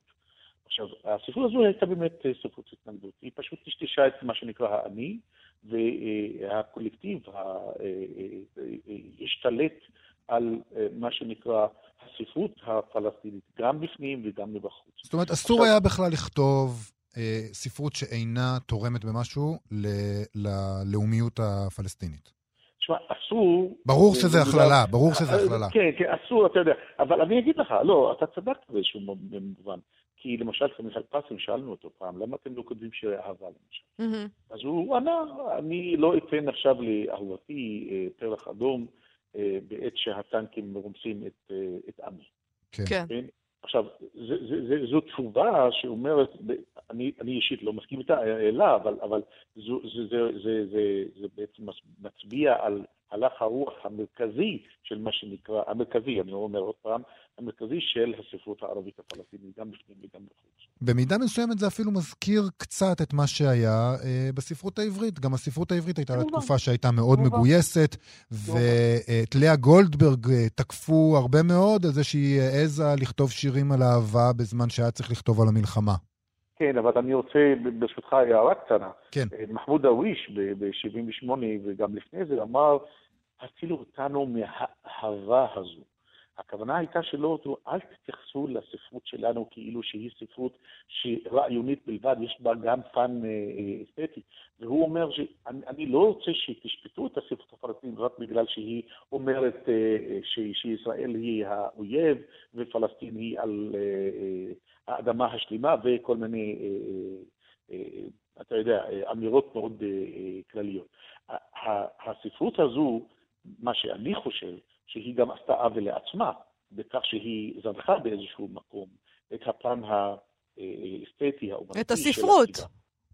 עכשיו, הספרות הזו הייתה באמת ספרות התנגדות. היא פשוט טשטשה את מה שנקרא האני, והקולקטיב השתלט על מה שנקרא הספרות הפלסטינית, גם בפנים וגם מבחוץ. זאת אומרת, אסור עכשיו... היה בכלל לכתוב אה, ספרות שאינה תורמת במשהו ל, ללאומיות הפלסטינית. תשמע, אסור... ברור שזה הכללה, ברור שזה הכללה. כן, כן, אסור, אתה יודע. אבל אני אגיד לך, לא, אתה צדקת באיזשהו מובן. כי למשל, סמיכל פסים, שאלנו אותו פעם, למה אתם לא כותבים שירי אהבה למשל? אז הוא ענה, אני לא אתן עכשיו לאהובתי אה, פרח אדום אה, בעת שהטנקים רומסים את, את עמי. כן. עכשיו, זה, זה, זה, זו תשובה שאומרת, אני, אני אישית לא מסכים איתה, אלא, אבל, אבל זו, זה, זה, זה, זה, זה בעצם מצביע על הלך הרוח המרכזי של מה שנקרא, המרכזי, אני אומר עוד פעם, המרכזי של הספרות הערבית הפלסטינית, גם בפנים וגם בחוץ. במידה מסוימת זה אפילו מזכיר קצת את מה שהיה אה, בספרות העברית. גם הספרות העברית הייתה לה תקופה שהייתה מאוד מגויסת, ואת לאה גולדברג אה, תקפו הרבה מאוד על זה שהיא העזה לכתוב שירים על אהבה בזמן שהיה צריך לכתוב על המלחמה. כן, אבל אני רוצה, ברשותך, הערה קטנה. כן. אה, מחמוד דרוויש ב-78' וגם לפני זה אמר, הצילו אותנו מהאהבה הזו. הכוונה הייתה שלא, אל תתייחסו לספרות שלנו כאילו שהיא ספרות רעיונית בלבד, יש בה גם פן אה, אסתטי. והוא אומר שאני לא רוצה שתשפטו את הספרות הפלסטינית רק בגלל שהיא אומרת אה, שישראל היא האויב ופלסטין היא על האדמה השלימה וכל מיני, אתה יודע, אמירות מאוד כלליות. הספרות הזו, מה שאני חושב, שהיא גם עשתה עוול לעצמה, בכך שהיא זנחה באיזשהו מקום את הפן האסתטי, האומנותי את הספרות.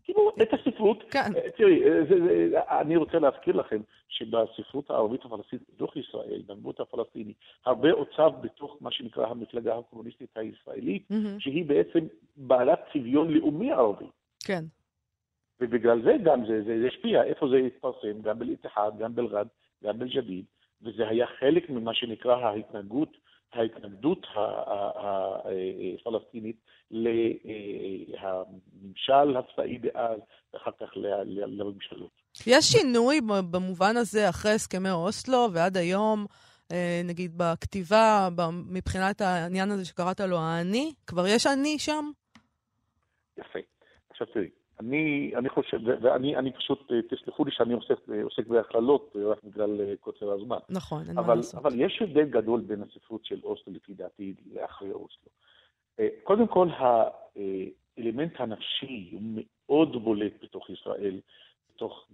כאילו, את הספרות. כן. אה, תראי, אה, זה, זה, אני רוצה להזכיר לכם שבספרות הערבית הפלסטינית בתוך ישראל, בנבואות הפלסטיני, הרבה עוצב בתוך מה שנקרא המפלגה הקומוניסטית הישראלית, mm-hmm. שהיא בעצם בעלת צביון לאומי ערבי. כן. ובגלל זה גם זה, זה, זה השפיע, איפה זה התפרסם, גם באל-איתיחד, גם באל-גד, גם באל-ג'דיד, וזה היה חלק ממה שנקרא ההתנהגות, ההתנגדות הפלסטינית לממשל הצבאי דאז, ואחר כך לממשלות. יש שינוי במובן הזה אחרי הסכמי אוסלו ועד היום, אה, נגיד בכתיבה, מבחינת העניין הזה שקראת לו האני? כבר יש אני שם? יפה. עכשיו תראי, אני, אני חושב, ואני אני פשוט, אה, תסלחו לי שאני עוסק, אה, עוסק בהכללות אה, רק בגלל קוצר הזמן. נכון, אין מה לעשות. אבל יש הבדל גדול בין הספרות של אוסלו, לפי דעתי, לאחרי אוסלו. קודם כל, האלמנט הנפשי הוא מאוד בולט בתוך ישראל, בתוך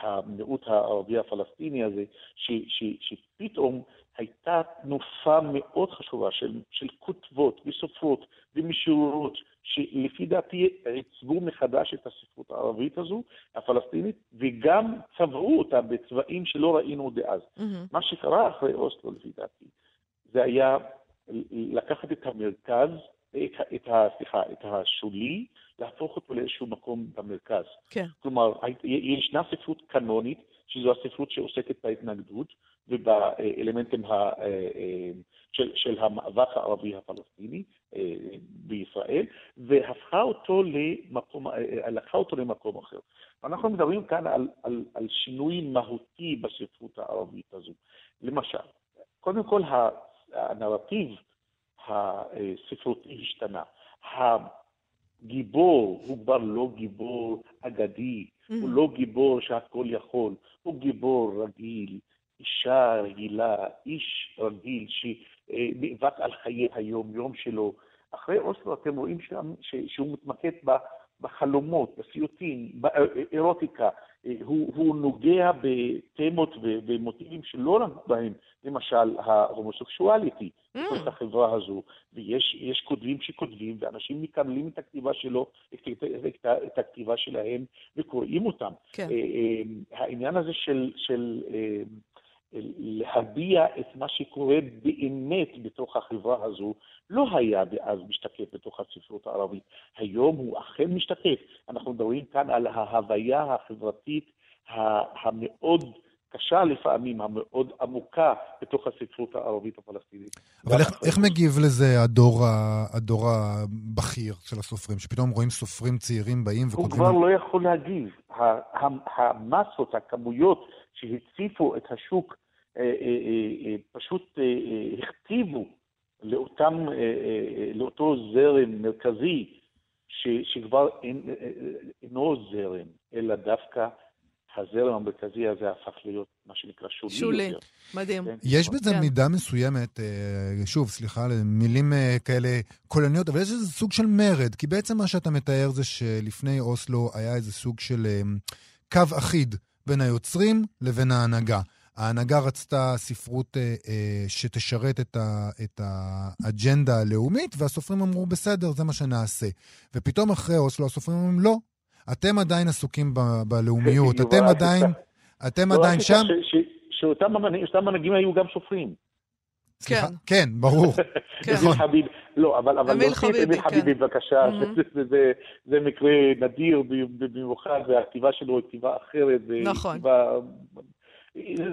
המיעוט הערבי הפלסטיני הזה, ש, ש, שפתאום הייתה תנופה מאוד חשובה של, של כותבות וסופרות ומשוררות, שלפי דעתי עיצבו מחדש את הספרות הערבית הזו, הפלסטינית, וגם צבעו אותה בצבעים שלא ראינו דאז. Mm-hmm. מה שקרה אחרי אוסלו, לפי דעתי, זה היה לקחת את המרכז, את, את, סליחה, את השולי, להפוך אותו לאיזשהו מקום במרכז. כן. כלומר, ישנה ספרות קנונית, שזו הספרות שעוסקת בהתנגדות ובאלמנטים ה, אה, אה, של, של המאבק הערבי הפלסטיני אה, בישראל, והפכה אותו למקום, לקחה אותו למקום אחר. אנחנו מדברים כאן על, על, על שינוי מהותי בספרות הערבית הזו. למשל, קודם כל הנרטיב הספרותי השתנה. גיבור הוא כבר לא גיבור אגדי, mm-hmm. הוא לא גיבור שהכל יכול, הוא גיבור רגיל, אישה רגילה, איש רגיל שנאבק על חיי היום-יום שלו. אחרי אוסלו אתם רואים שם, שהוא מתמקד בחלומות, בסיוטים, באירוטיקה. הוא, הוא נוגע בתמות ובמוטיבים שלא נגעו בהם, למשל ההומוסקסואליטי, mm. בתוך החברה הזו, ויש כותבים שכותבים, ואנשים מקבלים את הכתיבה שלו, את, את, את, את הכתיבה שלהם, וקוראים אותם. כן. אה, אה, העניין הזה של, של אה, להביע את מה שקורה באמת בתוך החברה הזו, לא היה אז משתקף בתוך הספרות הערבית. היום הוא אכן משתקף. אנחנו מדברים כאן על ההוויה החברתית המאוד קשה לפעמים, המאוד עמוקה בתוך הספרות הערבית הפלסטינית. אבל איך, איך מגיב לזה הדור, הדור הבכיר של הסופרים, שפתאום רואים סופרים צעירים באים וכותבים... הוא כבר לא יכול להגיב. המסות, הכמויות שהציפו את השוק, פשוט הכתיבו לאותם, לאותו זרם מרכזי, שכבר אינו זרם, אלא דווקא הזרם המרכזי הזה הפך להיות מה שנקרא שולי. שולי, יותר. מדהים. כן? יש בזה כן. מידה מסוימת, אה, שוב, סליחה, מילים אה, כאלה קולניות, אבל יש איזה סוג של מרד, כי בעצם מה שאתה מתאר זה שלפני אוסלו היה איזה סוג של אה, קו אחיד בין היוצרים לבין ההנהגה. ההנהגה רצתה ספרות אה, אה, שתשרת את, ה, את האג'נדה הלאומית, והסופרים אמרו, בסדר, זה מה שנעשה. ופתאום אחרי אוסלו הסופרים אומרים, לא, אתם עדיין עסוקים ב- בלאומיות, אתם עדיין, אתם לא, עדיין שם. שאותם מנהיגים היו גם סופרים. סליחה? כן. כן, ברור. כן. חביב, לא, אבל להוסיף אמיל חביבי, כן. בבקשה, זה מקרה נדיר במיוחד, והכתיבה שלו היא כתיבה אחרת. נכון.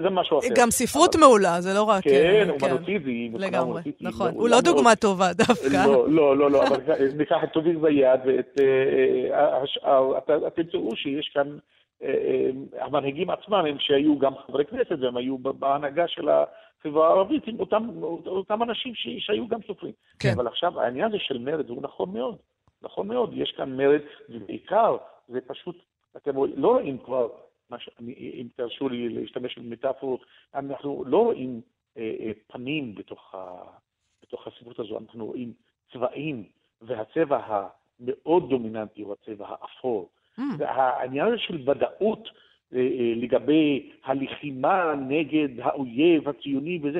זה משהו אחר. גם ספרות מעולה, זה לא רק... כן, אומנותית כן. היא לגמרי, נכון. הוא לא דוגמה טובה דווקא. לא, לא, לא, לא אבל ניקח את טוביק זיאד ואת אה, אה, השאר, אתם תראו שיש כאן, אה, המנהיגים עצמם הם שהיו גם חברי כנסת והם היו בהנהגה של החברה הערבית, עם אותם אנשים שהיו גם סופרים. כן. אבל עכשיו העניין הזה של מרד הוא נכון מאוד, נכון מאוד, יש כאן מרד, ובעיקר זה פשוט, אתם לא רואים כבר ש... אם תרשו לי להשתמש במטאפורות, אנחנו לא רואים אה, אה, פנים בתוך, ה... בתוך הספרות הזו, אנחנו רואים צבעים, והצבע המאוד דומיננטי הוא הצבע האפור. Mm. והעניין הזה של ודאות אה, אה, לגבי הלחימה נגד האויב הציוני וזה,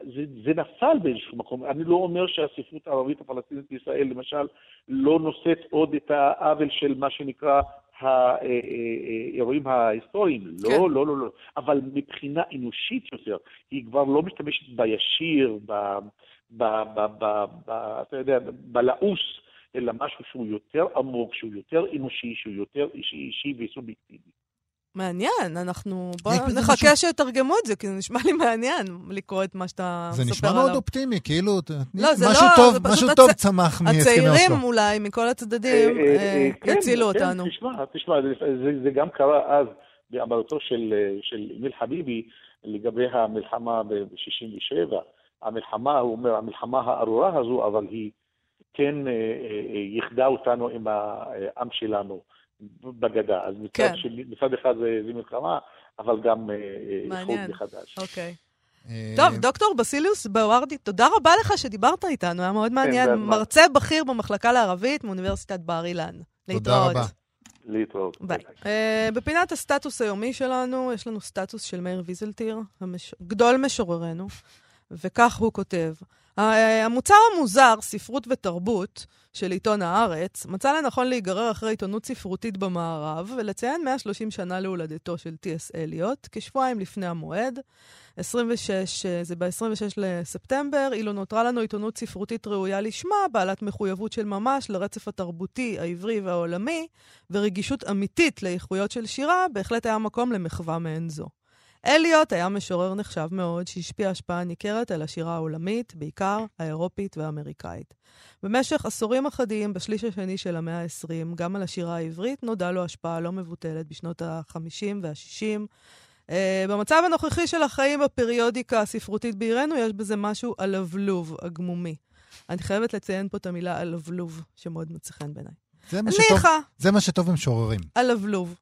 זה, זה נפל באיזשהו מקום. אני לא אומר שהספרות הערבית הפלסטינית בישראל, למשל, לא נושאת עוד את העוול של מה שנקרא האירועים ההיסטוריים, לא, כן. לא, לא, לא, לא. אבל מבחינה אנושית יותר, היא כבר לא משתמשת בישיר, ב, ב, ב, ב, ב, אתה יודע, בלעוס, אלא משהו שהוא יותר עמוק, שהוא יותר אנושי, שהוא יותר אישי, אישי וסובייקטיבי. מעניין, אנחנו... בואו נחכה שיתרגמו את זה, כי זה נשמע לי מעניין לקרוא את מה שאתה מספר עליו. זה נשמע מאוד אופטימי, כאילו, לא, זה משהו לא, טוב, זה משהו טוב צמח מהסכמי אוסלו. הצעירים אולי, מכל הצדדים, אה, אה, אה, כן, יצילו כן, אותנו. תשמע, תשמע, זה גם קרה אז באמרתו של אמיל חביבי לגבי המלחמה ב-67. המלחמה, הוא אומר, המלחמה הארורה הזו, אבל היא כן ייחדה אותנו עם העם שלנו. בגדה. אז מצד, כן. שני, מצד אחד זה, זה מלחמה, אבל גם אה, אה, איחוד מחדש. אוקיי. אה, טוב, דוקטור בסיליוס בווארדי, תודה רבה לך שדיברת איתנו, היה מאוד כן, מעניין. מרצה בכיר במחלקה לערבית מאוניברסיטת בר אילן. תודה רבה. להתראות. ביי. בפינת הסטטוס היומי שלנו, יש לנו סטטוס של מאיר ויזלטיר. גדול משוררנו, וכך הוא כותב: המוצר המוזר, ספרות ותרבות, של עיתון הארץ, מצא לנכון להיגרר אחרי עיתונות ספרותית במערב ולציין 130 שנה להולדתו של טי.אס. אליוט, כשבועיים לפני המועד. 26, זה ב-26 לספטמבר, אילו נותרה לנו עיתונות ספרותית ראויה לשמה, בעלת מחויבות של ממש לרצף התרבותי, העברי והעולמי, ורגישות אמיתית לאיכויות של שירה, בהחלט היה מקום למחווה מעין זו. אליוט היה משורר נחשב מאוד, שהשפיע השפעה ניכרת על השירה העולמית, בעיקר האירופית והאמריקאית. במשך עשורים אחדים, בשליש השני של המאה ה-20, גם על השירה העברית נודע לו השפעה לא מבוטלת בשנות ה-50 וה-60. Uh, במצב הנוכחי של החיים בפריודיקה הספרותית בעירנו, יש בזה משהו הלבלוב, הגמומי. אני חייבת לציין פה את המילה הלבלוב, שמאוד מוצא חן בעיניי. זה מה שטוב, ניחא, זה מה שטוב במשוררים. הלבלוב.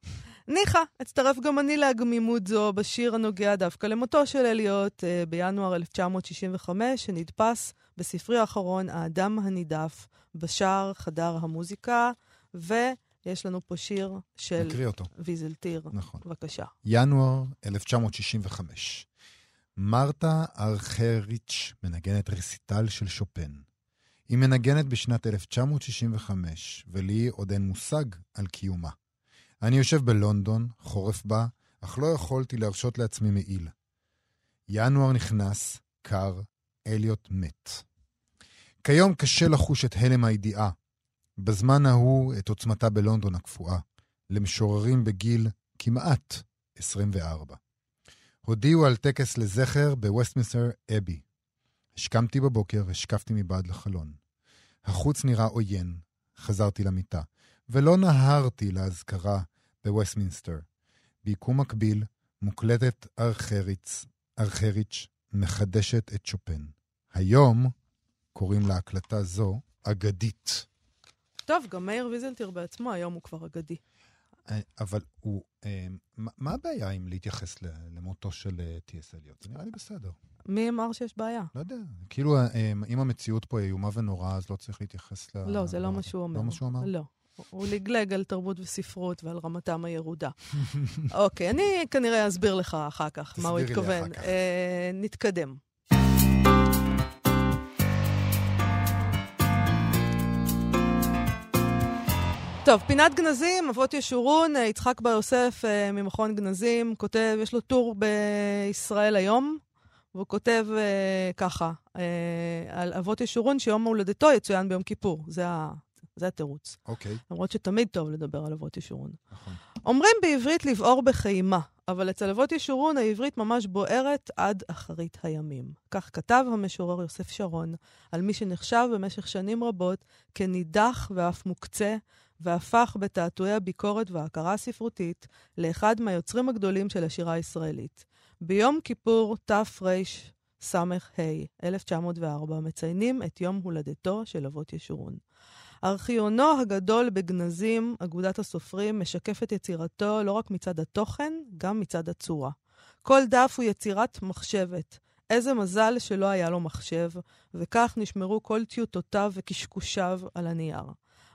ניחא, אצטרף גם אני להגמימות זו בשיר הנוגע דווקא למותו של אליוט אה, בינואר 1965, שנדפס בספרי האחרון, האדם הנידף, בשער חדר המוזיקה, ויש לנו פה שיר של. ויזלטיר. נכון. בבקשה. ינואר 1965. מרתה ארכריץ' מנגנת רסיטל של שופן. היא מנגנת בשנת 1965, ולי עוד אין מושג על קיומה. אני יושב בלונדון, חורף בה, אך לא יכולתי להרשות לעצמי מעיל. ינואר נכנס, קר, אליוט מת. כיום קשה לחוש את הלם הידיעה. בזמן ההוא את עוצמתה בלונדון הקפואה, למשוררים בגיל כמעט 24. הודיעו על טקס לזכר בווסטמינסטר אבי. השכמתי בבוקר, השקפתי מבעד לחלון. החוץ נראה עוין, חזרתי למיטה, ולא נהרתי לאזכרה בווסטמינסטר. ביקום מקביל, מוקלטת ארכריץ, ארכריץ' מחדשת את שופן. היום קוראים להקלטה זו אגדית. טוב, גם מאיר ויזלטיר בעצמו, היום הוא כבר אגדי. אה, אבל הוא... אה, מה הבעיה עם להתייחס למותו של אה, טי.אס. אליוט? זה נראה לי בסדר. מי אמר שיש בעיה? לא יודע. כאילו, אה, אם המציאות פה איומה ונוראה, אז לא צריך להתייחס ל... לא, זה לא מה שהוא אומר. לא מה שהוא אמר? לא. הוא לגלג על תרבות וספרות ועל רמתם הירודה. אוקיי, אני כנראה אסביר לך אחר כך מה הוא התכוון. אה, נתקדם. טוב, פינת גנזים, אבות ישורון, אה, יצחק בר יוסף אה, ממכון גנזים, כותב, יש לו טור בישראל היום, והוא כותב אה, ככה, על אבות ישורון, שיום הולדתו יצוין ביום כיפור. זה, ה, זה התירוץ. אוקיי, למרות שתמיד טוב לדבר על אבות ישורון. נכון. אומרים בעברית לבעור בחימה, אבל אצל אבות ישורון העברית ממש בוערת עד אחרית הימים. כך כתב המשורר יוסף שרון על מי שנחשב במשך שנים רבות כנידח ואף מוקצה, והפך בתעתועי הביקורת וההכרה הספרותית לאחד מהיוצרים הגדולים של השירה הישראלית. ביום כיפור תרס"ה, 1904, מציינים את יום הולדתו של אבות ישורון. ארכיונו הגדול בגנזים, אגודת הסופרים, משקף את יצירתו לא רק מצד התוכן, גם מצד הצורה. כל דף הוא יצירת מחשבת. איזה מזל שלא היה לו מחשב, וכך נשמרו כל טיוטותיו וקשקושיו על הנייר.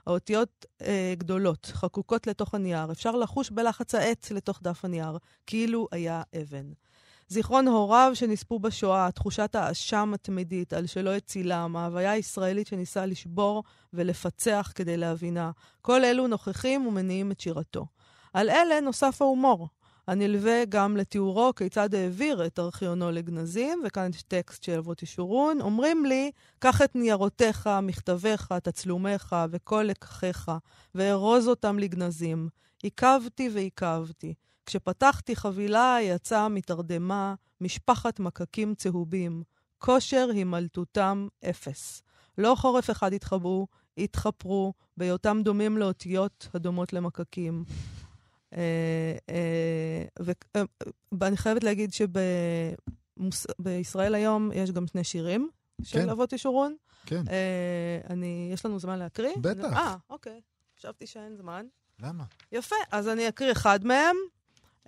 האותיות אה, גדולות, חקוקות לתוך הנייר, אפשר לחוש בלחץ העט לתוך דף הנייר, כאילו היה אבן. זיכרון הוריו שנספו בשואה, תחושת האשם התמידית על שלא הצילם, ההוויה הישראלית שניסה לשבור ולפצח כדי להבינה, כל אלו נוכחים ומניעים את שירתו. על אלה נוסף ההומור, הנלווה גם לתיאורו כיצד העביר את ארכיונו לגנזים, וכאן יש טקסט של אבות ישורון. אומרים לי, קח את ניירותיך, מכתביך, תצלומיך וכל לקחיך, וארוז אותם לגנזים. עיכבתי ועיכבתי. כשפתחתי חבילה יצאה מתרדמה משפחת מקקים צהובים. כושר הימלטותם אפס. לא חורף אחד התחבאו, התחפרו, בהיותם דומים לאותיות הדומות למקקים. אה, אה, ואני חייבת להגיד שבישראל היום יש גם שני שירים של כן. אבות ישורון. כן. אה, יש לנו זמן להקריא? בטח. אה, אוקיי. חשבתי שאין זמן. למה? יפה, אז אני אקריא אחד מהם.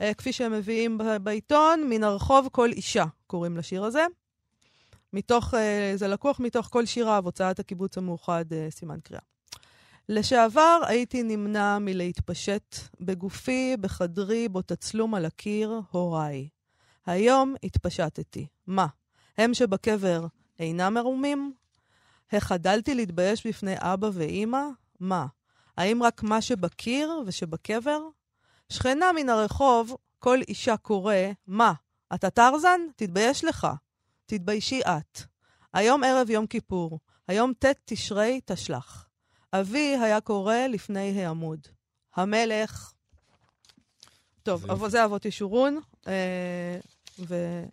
אה, כפי שהם מביאים בעיתון, מן הרחוב כל אישה, קוראים לשיר הזה. מתוך, אה, זה לקוח מתוך כל שיריו, הוצאת הקיבוץ המאוחד, אה, סימן קריאה. לשעבר הייתי נמנע מלהתפשט בגופי, בחדרי, בו תצלום על הקיר, הוריי. היום התפשטתי. מה, הם שבקבר אינם מרומים? החדלתי להתבייש בפני אבא ואימא? מה, האם רק מה שבקיר ושבקבר? שכנה מן הרחוב, כל אישה קורא, מה, אתה טרזן? תתבייש לך. תתביישי את. היום ערב יום כיפור, היום ט' תשרי תשלח. אבי היה קורא לפני העמוד. המלך. טוב, זה אבל זה אבות ישורון, אה, וזה,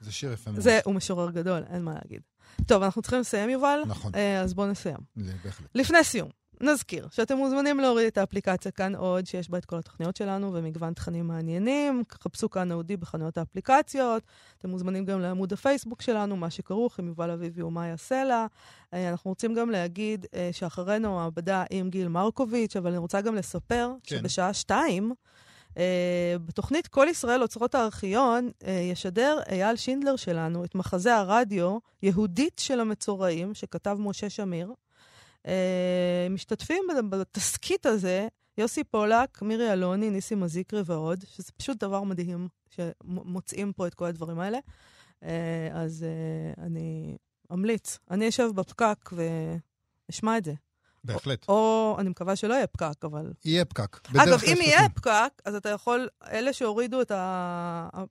זה שיר יפה מאוד. הוא משורר גדול, אין מה להגיד. טוב, אנחנו צריכים לסיים, יובל? נכון, אה, אז בואו נסיים. זה בהחלט. לפני סיום, נזכיר שאתם מוזמנים להוריד את האפליקציה כאן עוד, שיש בה את כל התוכניות שלנו ומגוון תכנים מעניינים. חפשו כאן אודי בחנויות האפליקציות. אתם מוזמנים גם לעמוד הפייסבוק שלנו, מה שכרוך עם יובל אביבי ומאיה סלע. אה, אנחנו רוצים גם להגיד אה, שאחרינו העבדה עם גיל מרקוביץ', אבל אני רוצה גם לספר כן. שבשעה שתיים, Uh, בתוכנית כל ישראל אוצרות הארכיון uh, ישדר אייל שינדלר שלנו את מחזה הרדיו יהודית של המצורעים, שכתב משה שמיר. Uh, משתתפים בתסכית הזה יוסי פולק, מירי אלוני, ניסי מזיקרי ועוד, שזה פשוט דבר מדהים שמוצאים פה את כל הדברים האלה. Uh, אז uh, אני אמליץ. אני אשב בפקק ואשמע את זה. בהחלט. או, או אני מקווה שלא יהיה פקק, אבל... יהיה פקק. אגב, אם יהיה פקק, אז אתה יכול, אלה שהורידו את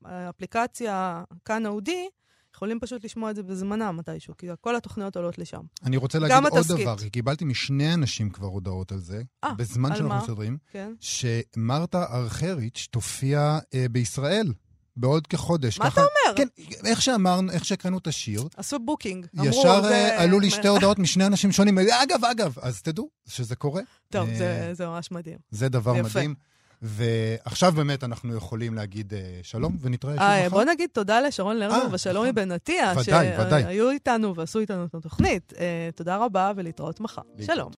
האפליקציה כאן אודי, יכולים פשוט לשמוע את זה בזמנם מתישהו, כי כל התוכניות עולות לשם. אני רוצה להגיד עוד התסקית. דבר, כי קיבלתי משני אנשים כבר הודעות על זה, 아, אה, בזמן שאנחנו מסתדרים, כן. שמרתה ארכריץ' תופיע אה, בישראל. בעוד כחודש. מה ככה, אתה אומר? כן, איך שאמרנו, איך שהקראנו את השיר. עשו booking. ישר זה... אה, עלו לי שתי הודעות משני אנשים שונים. אגב, אגב, אז תדעו שזה קורה. טוב, זה, זה ממש מדהים. זה דבר יפה. מדהים. ועכשיו באמת אנחנו יכולים להגיד אה, שלום, ונתראה שוב מחר. בוא נגיד תודה לשרון לרנר אה, ושלומי נכון. בן עטיה, שהיו איתנו ועשו איתנו את התוכנית. תודה רבה ולהתראות מחר. שלום.